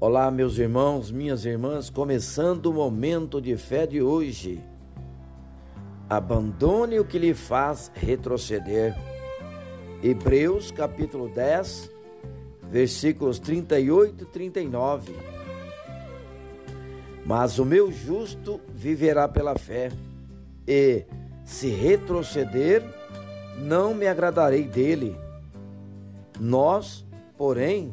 Olá, meus irmãos, minhas irmãs, começando o momento de fé de hoje. Abandone o que lhe faz retroceder. Hebreus capítulo 10, versículos 38 e 39. Mas o meu justo viverá pela fé, e se retroceder, não me agradarei dele. Nós, porém,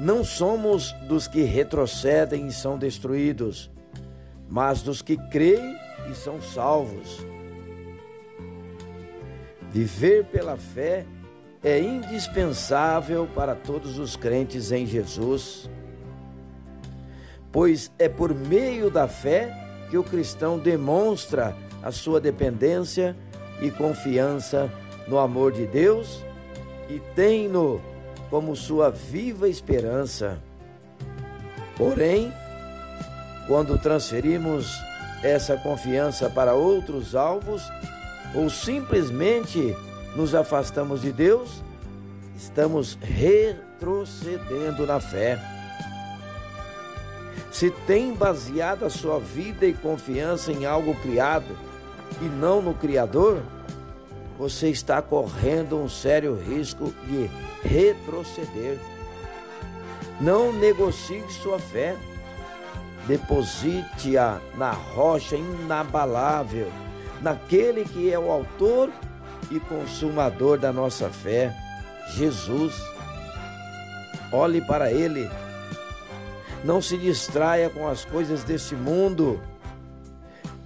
não somos dos que retrocedem e são destruídos, mas dos que creem e são salvos. Viver pela fé é indispensável para todos os crentes em Jesus, pois é por meio da fé que o cristão demonstra a sua dependência e confiança no amor de Deus e tem-no como sua viva esperança. Porém, quando transferimos essa confiança para outros alvos ou simplesmente nos afastamos de Deus, estamos retrocedendo na fé. Se tem baseado a sua vida e confiança em algo criado e não no Criador, você está correndo um sério risco de retroceder. Não negocie sua fé. Deposite-a na rocha inabalável, naquele que é o autor e consumador da nossa fé, Jesus. Olhe para Ele. Não se distraia com as coisas deste mundo.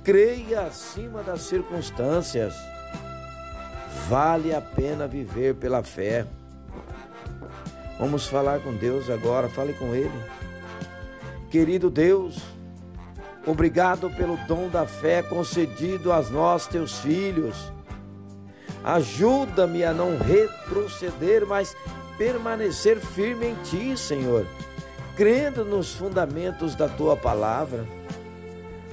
Creia acima das circunstâncias. Vale a pena viver pela fé. Vamos falar com Deus agora, fale com Ele. Querido Deus, obrigado pelo dom da fé concedido a nós, teus filhos. Ajuda-me a não retroceder, mas permanecer firme em Ti, Senhor, crendo nos fundamentos da Tua palavra.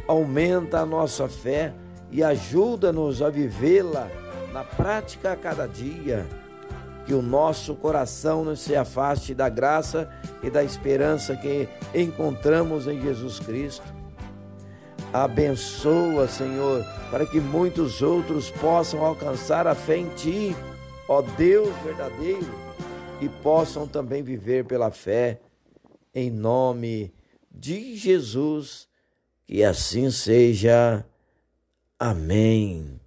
Aumenta a nossa fé e ajuda-nos a vivê-la na prática a cada dia que o nosso coração não se afaste da graça e da esperança que encontramos em Jesus Cristo. Abençoa, Senhor, para que muitos outros possam alcançar a fé em Ti, ó Deus verdadeiro, e possam também viver pela fé, em nome de Jesus. Que assim seja. Amém.